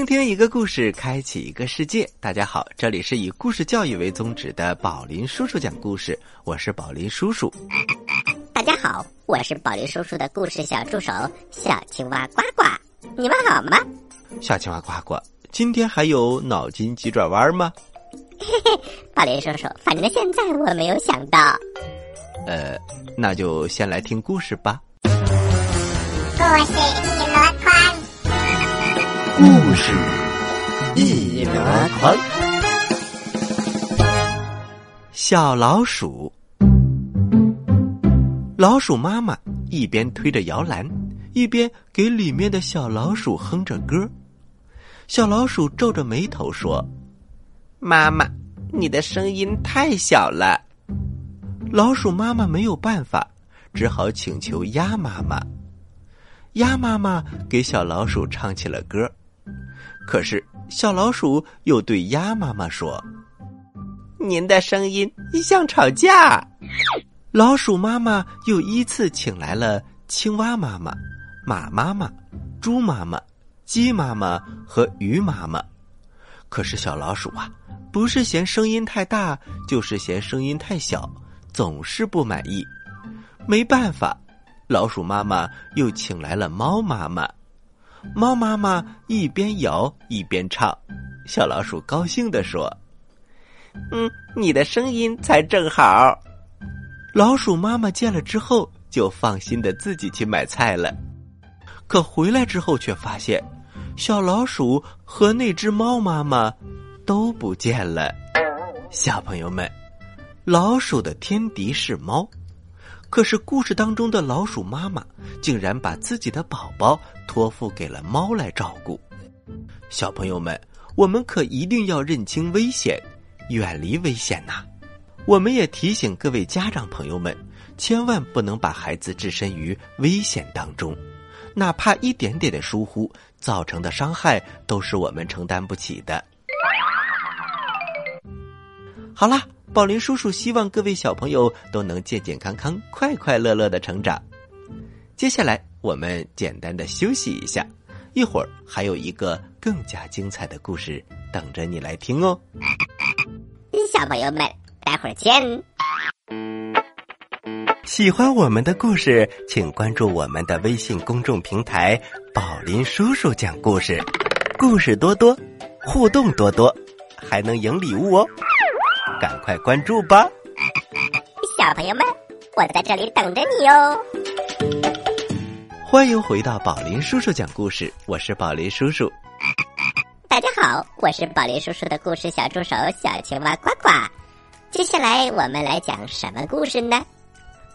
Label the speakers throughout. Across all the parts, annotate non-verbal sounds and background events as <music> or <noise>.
Speaker 1: 倾听一个故事，开启一个世界。大家好，这里是以故事教育为宗旨的宝林叔叔讲故事，我是宝林叔叔。<laughs>
Speaker 2: 大家好，我是宝林叔叔的故事小助手小青蛙呱呱。你们好吗？
Speaker 1: 小青蛙呱呱，今天还有脑筋急转弯吗？
Speaker 2: 嘿嘿，宝林叔叔，反正现在我没有想到。
Speaker 1: 呃，那就先来听故事吧。
Speaker 3: 故事一箩筐，
Speaker 1: 故事一箩筐。小老鼠，老鼠妈妈一边推着摇篮，一边给里面的小老鼠哼着歌。小老鼠皱着眉头说：“妈妈，你的声音太小了。”老鼠妈妈没有办法，只好请求鸭妈妈。鸭妈妈给小老鼠唱起了歌，可是小老鼠又对鸭妈妈说：“您的声音像吵架。”老鼠妈妈又依次请来了青蛙妈妈、马妈妈、猪妈妈、鸡妈妈和鱼妈妈，可是小老鼠啊，不是嫌声音太大，就是嫌声音太小，总是不满意。没办法。老鼠妈妈又请来了猫妈妈，猫妈妈一边摇一边唱，小老鼠高兴地说：“嗯，你的声音才正好。”老鼠妈妈见了之后，就放心的自己去买菜了。可回来之后，却发现小老鼠和那只猫妈妈都不见了。小朋友们，老鼠的天敌是猫。可是故事当中的老鼠妈妈竟然把自己的宝宝托付给了猫来照顾。小朋友们，我们可一定要认清危险，远离危险呐！我们也提醒各位家长朋友们，千万不能把孩子置身于危险当中，哪怕一点点的疏忽造成的伤害都是我们承担不起的。好啦。宝林叔叔希望各位小朋友都能健健康康、快快乐乐的成长。接下来，我们简单的休息一下，一会儿还有一个更加精彩的故事等着你来听哦。
Speaker 2: 小朋友们，待会儿见。
Speaker 1: 喜欢我们的故事，请关注我们的微信公众平台“宝林叔叔讲故事”，故事多多，互动多多，还能赢礼物哦。赶快关注吧，
Speaker 2: 小朋友们，我在这里等着你哟！
Speaker 1: 欢迎回到宝林叔叔讲故事，我是宝林叔叔。
Speaker 2: 大家好，我是宝林叔叔的故事小助手小青蛙呱呱。接下来我们来讲什么故事呢？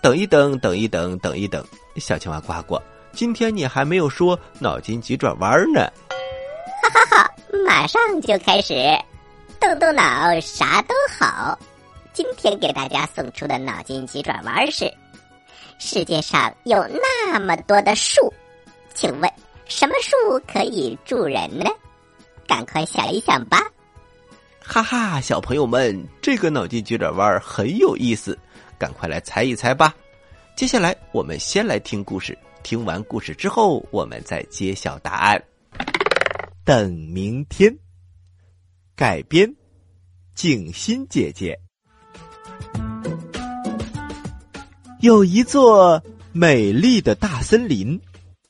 Speaker 1: 等一等，等一等，等一等，小青蛙呱呱，今天你还没有说脑筋急转弯呢。
Speaker 2: 哈哈哈，马上就开始。动动脑，啥都好。今天给大家送出的脑筋急转弯是：世界上有那么多的树，请问什么树可以住人呢？赶快想一想吧！
Speaker 1: 哈哈，小朋友们，这个脑筋急转弯很有意思，赶快来猜一猜吧！接下来我们先来听故事，听完故事之后，我们再揭晓答案。等明天。改编，静心姐姐。有一座美丽的大森林，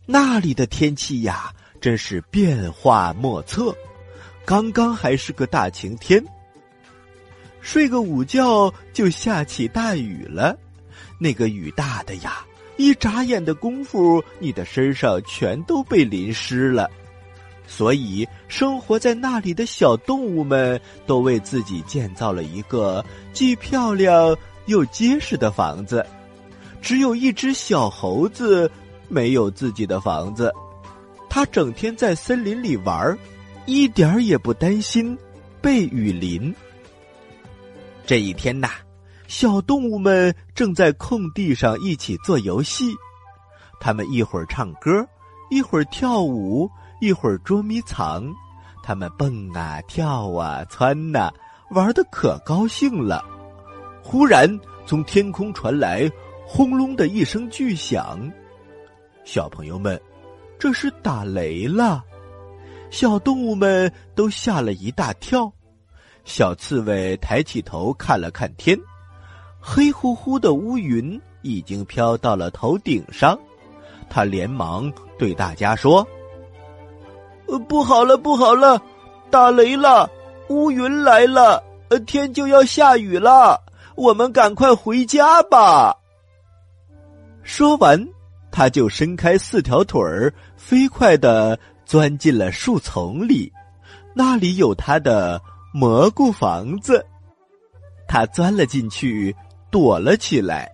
Speaker 1: 那里的天气呀，真是变化莫测。刚刚还是个大晴天，睡个午觉就下起大雨了。那个雨大的呀，一眨眼的功夫，你的身上全都被淋湿了。所以，生活在那里的小动物们都为自己建造了一个既漂亮又结实的房子。只有一只小猴子没有自己的房子，它整天在森林里玩儿，一点儿也不担心被雨淋。这一天呐，小动物们正在空地上一起做游戏，他们一会儿唱歌，一会儿跳舞。一会儿捉迷藏，他们蹦啊跳啊窜呐，玩的可高兴了。忽然从天空传来轰隆的一声巨响，小朋友们，这是打雷了。小动物们都吓了一大跳。小刺猬抬起头看了看天，黑乎乎的乌云已经飘到了头顶上。他连忙对大家说：“呃，不好了，不好了，打雷了，乌云来了，呃，天就要下雨了，我们赶快回家吧。”说完，他就伸开四条腿儿，飞快的钻进了树丛里，那里有他的蘑菇房子。他钻了进去，躲了起来。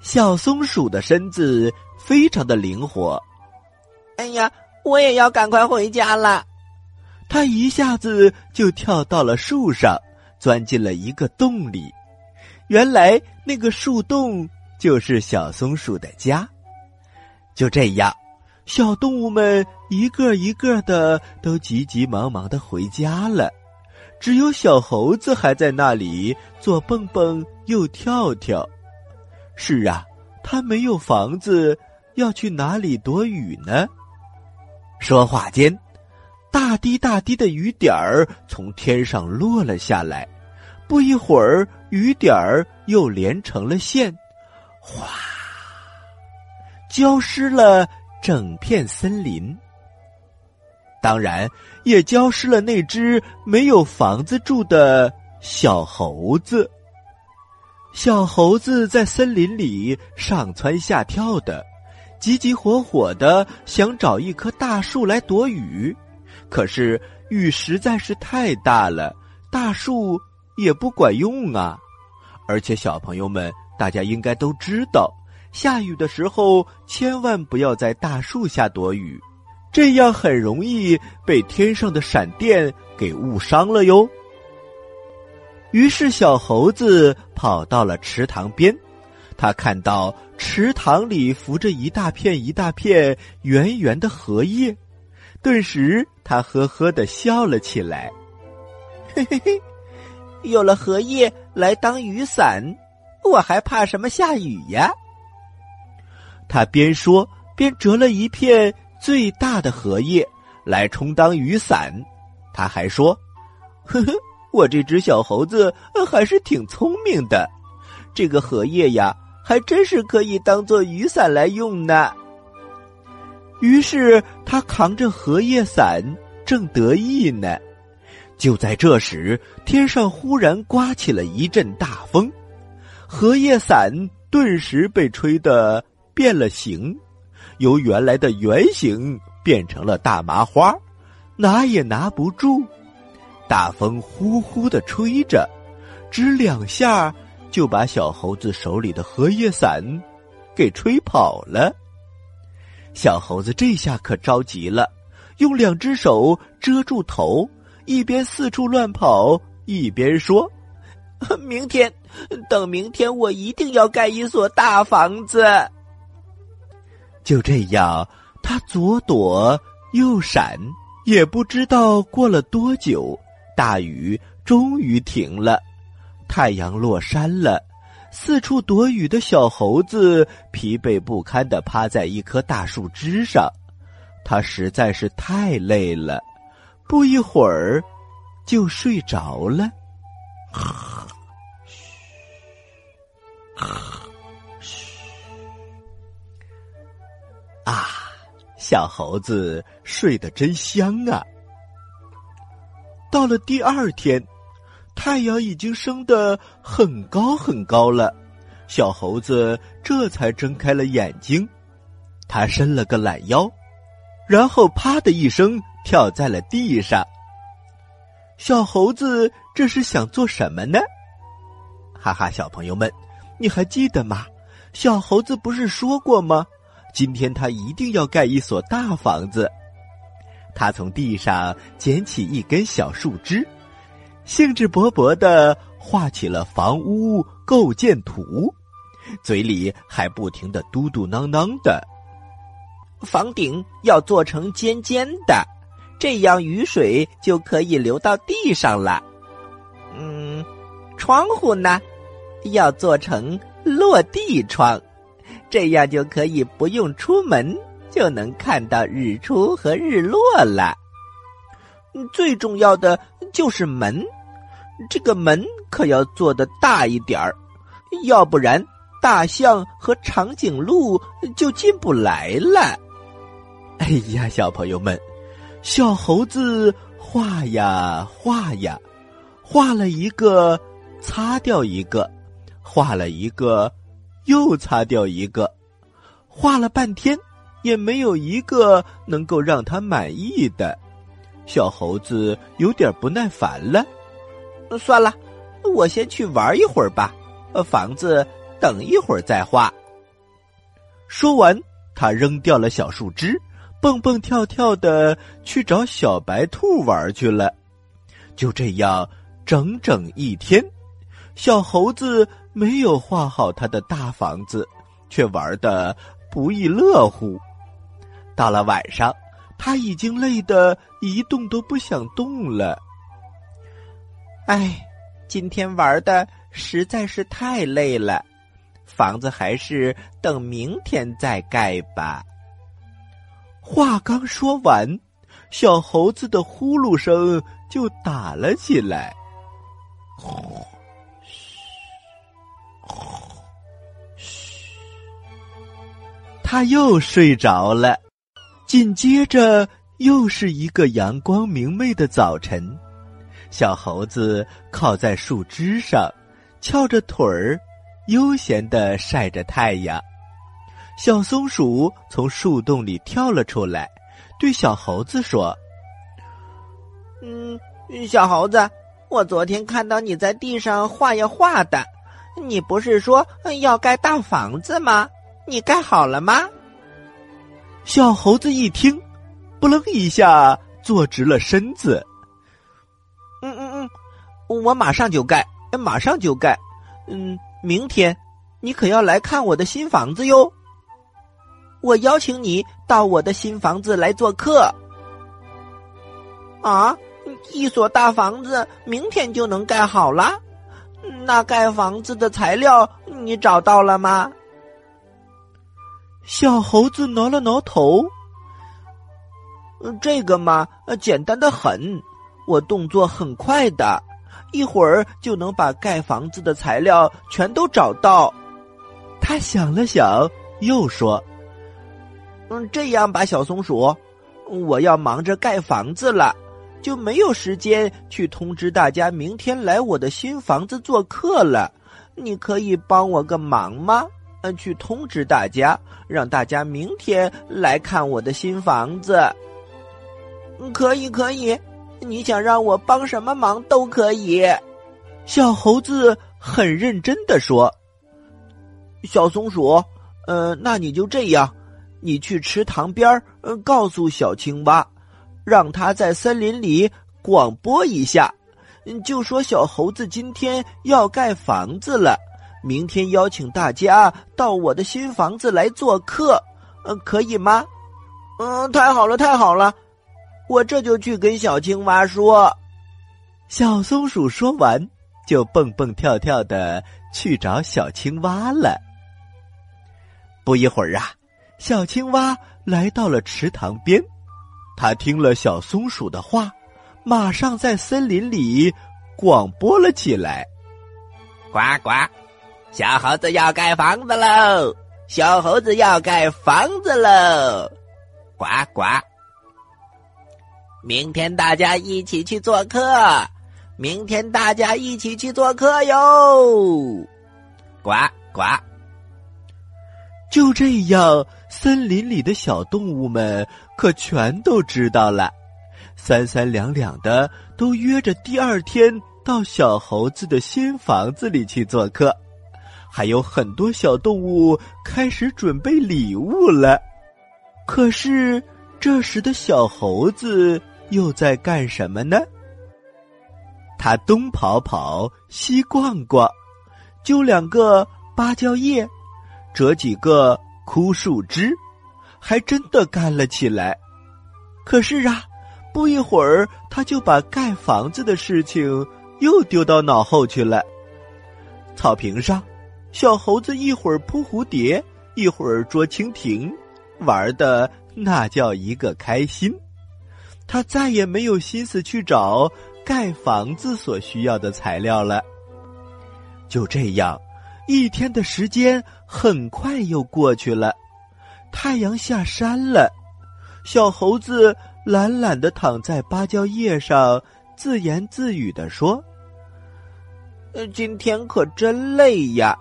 Speaker 1: 小松鼠的身子。非常的灵活，
Speaker 4: 哎呀，我也要赶快回家了。
Speaker 1: 他一下子就跳到了树上，钻进了一个洞里。原来那个树洞就是小松鼠的家。就这样，小动物们一个一个的都急急忙忙的回家了，只有小猴子还在那里左蹦蹦右跳跳。是啊，他没有房子。要去哪里躲雨呢？说话间，大滴大滴的雨点儿从天上落了下来。不一会儿，雨点儿又连成了线，哗，浇湿了整片森林。当然，也浇湿了那只没有房子住的小猴子。小猴子在森林里上蹿下跳的。急急火火的想找一棵大树来躲雨，可是雨实在是太大了，大树也不管用啊！而且小朋友们，大家应该都知道，下雨的时候千万不要在大树下躲雨，这样很容易被天上的闪电给误伤了哟。于是小猴子跑到了池塘边。他看到池塘里浮着一大片一大片圆圆的荷叶，顿时他呵呵的笑了起来。<laughs>
Speaker 4: 嘿嘿嘿，有了荷叶来当雨伞，我还怕什么下雨呀？
Speaker 1: 他边说边折了一片最大的荷叶来充当雨伞。他还说：“ <laughs> 呵呵，我这只小猴子还是挺聪明的，这个荷叶呀。”还真是可以当做雨伞来用呢。于是他扛着荷叶伞，正得意呢。就在这时，天上忽然刮起了一阵大风，荷叶伞顿时被吹得变了形，由原来的圆形变成了大麻花，拿也拿不住。大风呼呼的吹着，只两下。就把小猴子手里的荷叶伞给吹跑了。小猴子这下可着急了，用两只手遮住头，一边四处乱跑，一边说：“
Speaker 4: 明天，等明天，我一定要盖一所大房子。”
Speaker 1: 就这样，他左躲右闪，也不知道过了多久，大雨终于停了。太阳落山了，四处躲雨的小猴子疲惫不堪的趴在一棵大树枝上，他实在是太累了，不一会儿就睡着了。啊，小猴子睡得真香啊！到了第二天。太阳已经升得很高很高了，小猴子这才睁开了眼睛。他伸了个懒腰，然后啪的一声跳在了地上。小猴子这是想做什么呢？哈哈，小朋友们，你还记得吗？小猴子不是说过吗？今天他一定要盖一所大房子。他从地上捡起一根小树枝。兴致勃勃的画起了房屋构建图，嘴里还不停的嘟嘟囔囔的。
Speaker 4: 房顶要做成尖尖的，这样雨水就可以流到地上了。嗯，窗户呢，要做成落地窗，这样就可以不用出门就能看到日出和日落了。
Speaker 1: 最重要的就是门，这个门可要做的大一点儿，要不然大象和长颈鹿就进不来了。哎呀，小朋友们，小猴子画呀画呀，画了一个，擦掉一个，画了一个，又擦掉一个，画了半天。也没有一个能够让他满意的，小猴子有点不耐烦了。算了，我先去玩一会儿吧。房子等一会儿再画。说完，他扔掉了小树枝，蹦蹦跳跳的去找小白兔玩去了。就这样，整整一天，小猴子没有画好他的大房子，却玩的不亦乐乎。到了晚上，他已经累得一动都不想动了。哎，今天玩的实在是太累了，房子还是等明天再盖吧。话刚说完，小猴子的呼噜声就打了起来。呼，嘘，嘘，他又睡着了。紧接着又是一个阳光明媚的早晨，小猴子靠在树枝上，翘着腿儿，悠闲的晒着太阳。小松鼠从树洞里跳了出来，对小猴子说：“嗯，小猴子，我昨天看到你在地上画呀画的，你不是说要盖大房子吗？你盖好了吗？”小猴子一听，不楞一下坐直了身子。我马上就盖，马上就盖。嗯，明天你可要来看我的新房子哟。我邀请你到我的新房子来做客。啊，一所大房子明天就能盖好了？那盖房子的材料你找到了吗？小猴子挠了挠头，这个嘛，简单的很，我动作很快的，一会儿就能把盖房子的材料全都找到。他想了想，又说：“嗯，这样吧，小松鼠，我要忙着盖房子了，就没有时间去通知大家明天来我的新房子做客了。你可以帮我个忙吗？”嗯，去通知大家，让大家明天来看我的新房子。可以，可以，你想让我帮什么忙都可以。小猴子很认真的说：“小松鼠，呃，那你就这样，你去池塘边儿，告诉小青蛙，让他在森林里广播一下，就说小猴子今天要盖房子了。”明天邀请大家到我的新房子来做客，呃，可以吗？嗯，太好了，太好了，我这就去跟小青蛙说。小松鼠说完，就蹦蹦跳跳的去找小青蛙了。不一会儿啊，小青蛙来到了池塘边，他听了小松鼠的话，马上在森林里广播了起来：“
Speaker 5: 呱呱。”小猴子要盖房子喽！小猴子要盖房子喽！呱呱！明天大家一起去做客，明天大家一起去做客哟！呱呱！
Speaker 1: 就这样，森林里的小动物们可全都知道了，三三两两的都约着第二天到小猴子的新房子里去做客。还有很多小动物开始准备礼物了，可是这时的小猴子又在干什么呢？他东跑跑，西逛逛，揪两个芭蕉叶，折几个枯树枝，还真的干了起来。可是啊，不一会儿，他就把盖房子的事情又丢到脑后去了。草坪上。小猴子一会儿扑蝴蝶，一会儿捉蜻蜓，玩的那叫一个开心。他再也没有心思去找盖房子所需要的材料了。就这样，一天的时间很快又过去了，太阳下山了，小猴子懒懒的躺在芭蕉叶上，自言自语的说：“，
Speaker 4: 今天可真累呀，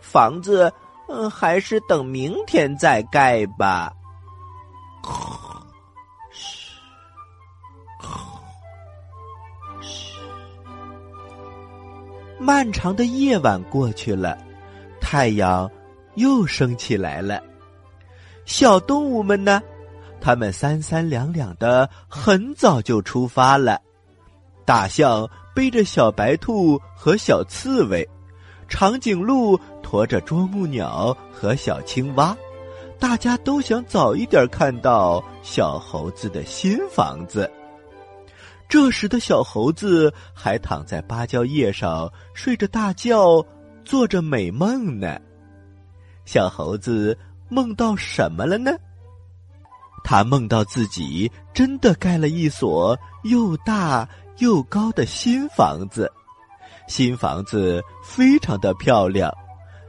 Speaker 4: 房子，嗯，还是等明天再盖吧。”
Speaker 1: 漫长的夜晚过去了，太阳又升起来了。小动物们呢？它们三三两两的，很早就出发了。大象背着小白兔和小刺猬，长颈鹿驮着啄木鸟和小青蛙。大家都想早一点看到小猴子的新房子。这时的小猴子还躺在芭蕉叶上睡着大觉，做着美梦呢。小猴子梦到什么了呢？他梦到自己真的盖了一所又大又高的新房子，新房子非常的漂亮，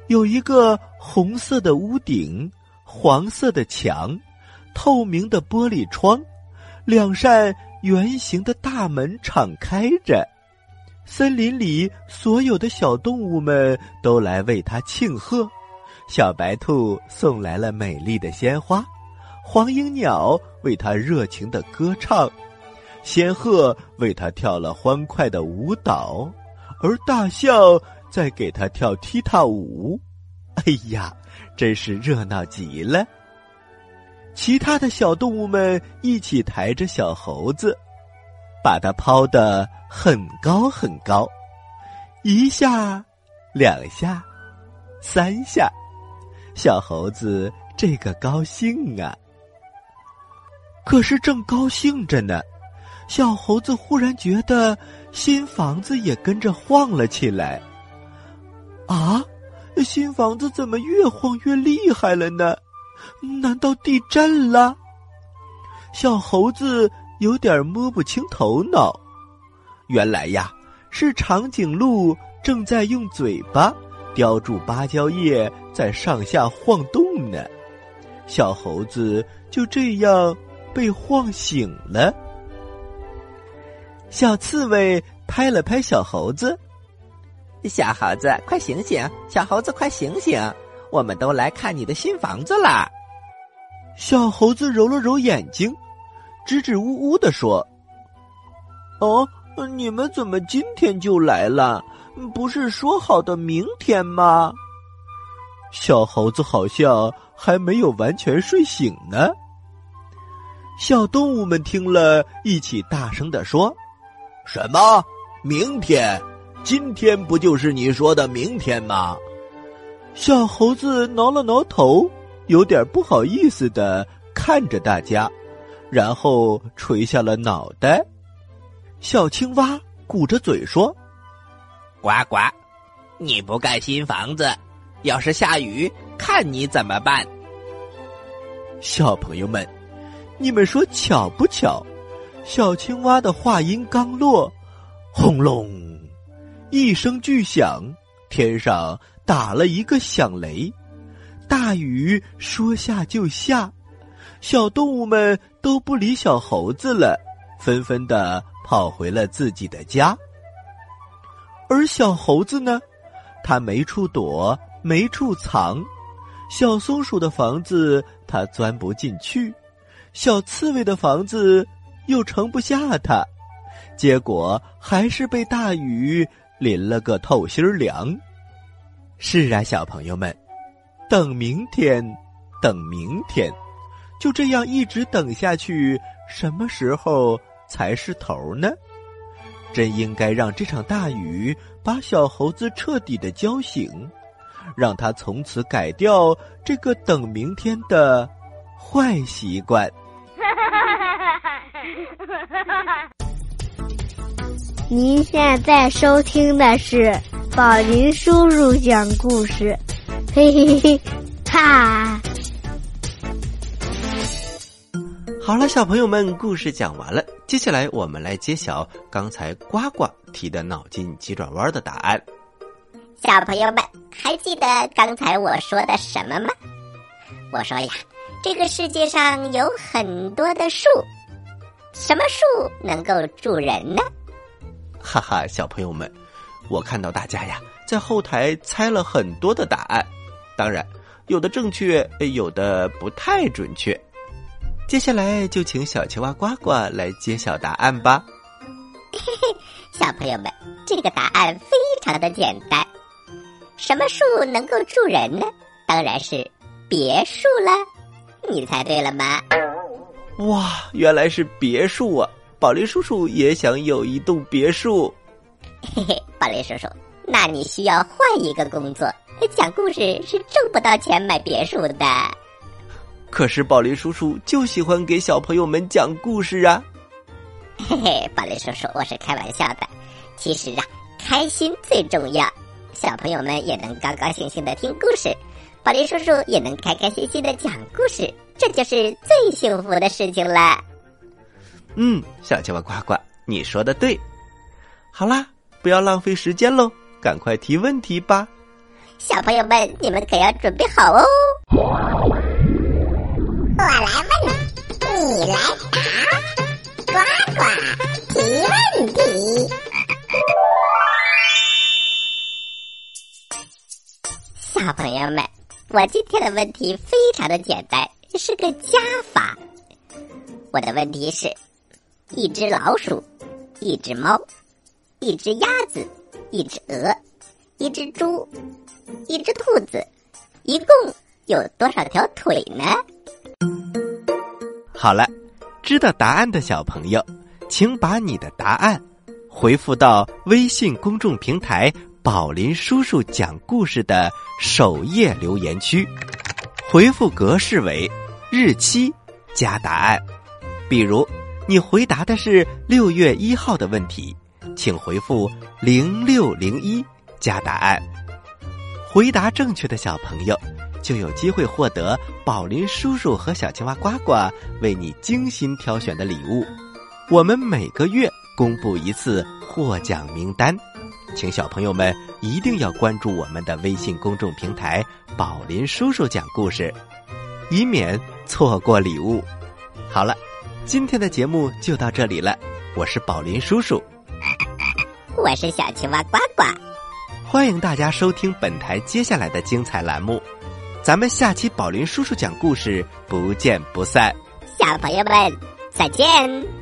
Speaker 1: 有一个红色的屋顶，黄色的墙，透明的玻璃窗，两扇。圆形的大门敞开着，森林里所有的小动物们都来为他庆贺。小白兔送来了美丽的鲜花，黄莺鸟为他热情的歌唱，仙鹤为他跳了欢快的舞蹈，而大象在给他跳踢踏舞。哎呀，真是热闹极了！其他的小动物们一起抬着小猴子，把它抛得很高很高，一下，两下，三下，小猴子这个高兴啊！可是正高兴着呢，小猴子忽然觉得新房子也跟着晃了起来。啊，新房子怎么越晃越厉害了呢？难道地震了？小猴子有点摸不清头脑。原来呀，是长颈鹿正在用嘴巴叼住芭蕉叶，在上下晃动呢。小猴子就这样被晃醒了。小刺猬拍了拍小猴子：“
Speaker 4: 小猴子，快醒醒！小猴子，快醒醒！我们都来看你的新房子啦！”
Speaker 1: 小猴子揉了揉眼睛，支支吾吾的说：“哦，你们怎么今天就来了？不是说好的明天吗？”小猴子好像还没有完全睡醒呢。小动物们听了一起大声的说：“
Speaker 6: 什么？明天？今天不就是你说的明天吗？”
Speaker 1: 小猴子挠了挠头。有点不好意思的看着大家，然后垂下了脑袋。小青蛙鼓着嘴说：“
Speaker 6: 呱呱，你不盖新房子，要是下雨，看你怎么办？”
Speaker 1: 小朋友们，你们说巧不巧？小青蛙的话音刚落，轰隆，一声巨响，天上打了一个响雷。大雨说下就下，小动物们都不理小猴子了，纷纷的跑回了自己的家。而小猴子呢，它没处躲，没处藏。小松鼠的房子它钻不进去，小刺猬的房子又盛不下它，结果还是被大雨淋了个透心凉。是啊，小朋友们。等明天，等明天，就这样一直等下去，什么时候才是头呢？真应该让这场大雨把小猴子彻底的浇醒，让他从此改掉这个等明天的坏习惯。<laughs>
Speaker 7: 您现在收听的是宝林叔叔讲故事。嘿嘿嘿，哈！
Speaker 1: 好了，小朋友们，故事讲完了，接下来我们来揭晓刚才呱呱提的脑筋急转弯的答案。
Speaker 2: 小朋友们，还记得刚才我说的什么吗？我说呀，这个世界上有很多的树，什么树能够住人呢？
Speaker 1: 哈哈，小朋友们，我看到大家呀在后台猜了很多的答案，当然有的正确，有的不太准确。接下来就请小青蛙呱呱来揭晓答案吧。
Speaker 2: 嘿嘿，小朋友们，这个答案非常的简单。什么树能够住人呢？当然是别墅了。你猜对了吗？
Speaker 1: 哇，原来是别墅啊！宝林叔叔也想有一栋别墅。
Speaker 2: 嘿嘿，宝林叔叔，那你需要换一个工作。讲故事是挣不到钱买别墅的。
Speaker 1: 可是宝林叔叔就喜欢给小朋友们讲故事啊！<laughs>
Speaker 2: 嘿嘿，宝林叔叔，我是开玩笑的。其实啊，开心最重要，小朋友们也能高高兴兴的听故事，宝林叔叔也能开开心心的讲故事，这就是最幸福的事情了。
Speaker 1: 嗯，小青蛙呱呱，你说的对。好啦，不要浪费时间喽，赶快提问题吧！
Speaker 2: 小朋友们，你们可要准备好哦。
Speaker 3: 我来问，你来答，呱呱提问题。
Speaker 2: 小朋友们，我今天的问题非常的简单，是个加法。我的问题是：一只老鼠，一只猫，一只鸭子，一只鹅，一只猪，一只兔子，一共有多少条腿呢？
Speaker 1: 好了，知道答案的小朋友，请把你的答案回复到微信公众平台“宝林叔叔讲故事”的首页留言区，回复格式为日期加答案。比如，你回答的是六月一号的问题，请回复零六零一加答案。回答正确的小朋友。就有机会获得宝林叔叔和小青蛙呱呱为你精心挑选的礼物。我们每个月公布一次获奖名单，请小朋友们一定要关注我们的微信公众平台“宝林叔叔讲故事”，以免错过礼物。好了，今天的节目就到这里了。我是宝林叔叔，
Speaker 2: 我是小青蛙呱呱，
Speaker 1: 欢迎大家收听本台接下来的精彩栏目。咱们下期宝林叔叔讲故事，不见不散。
Speaker 2: 小朋友们，再见。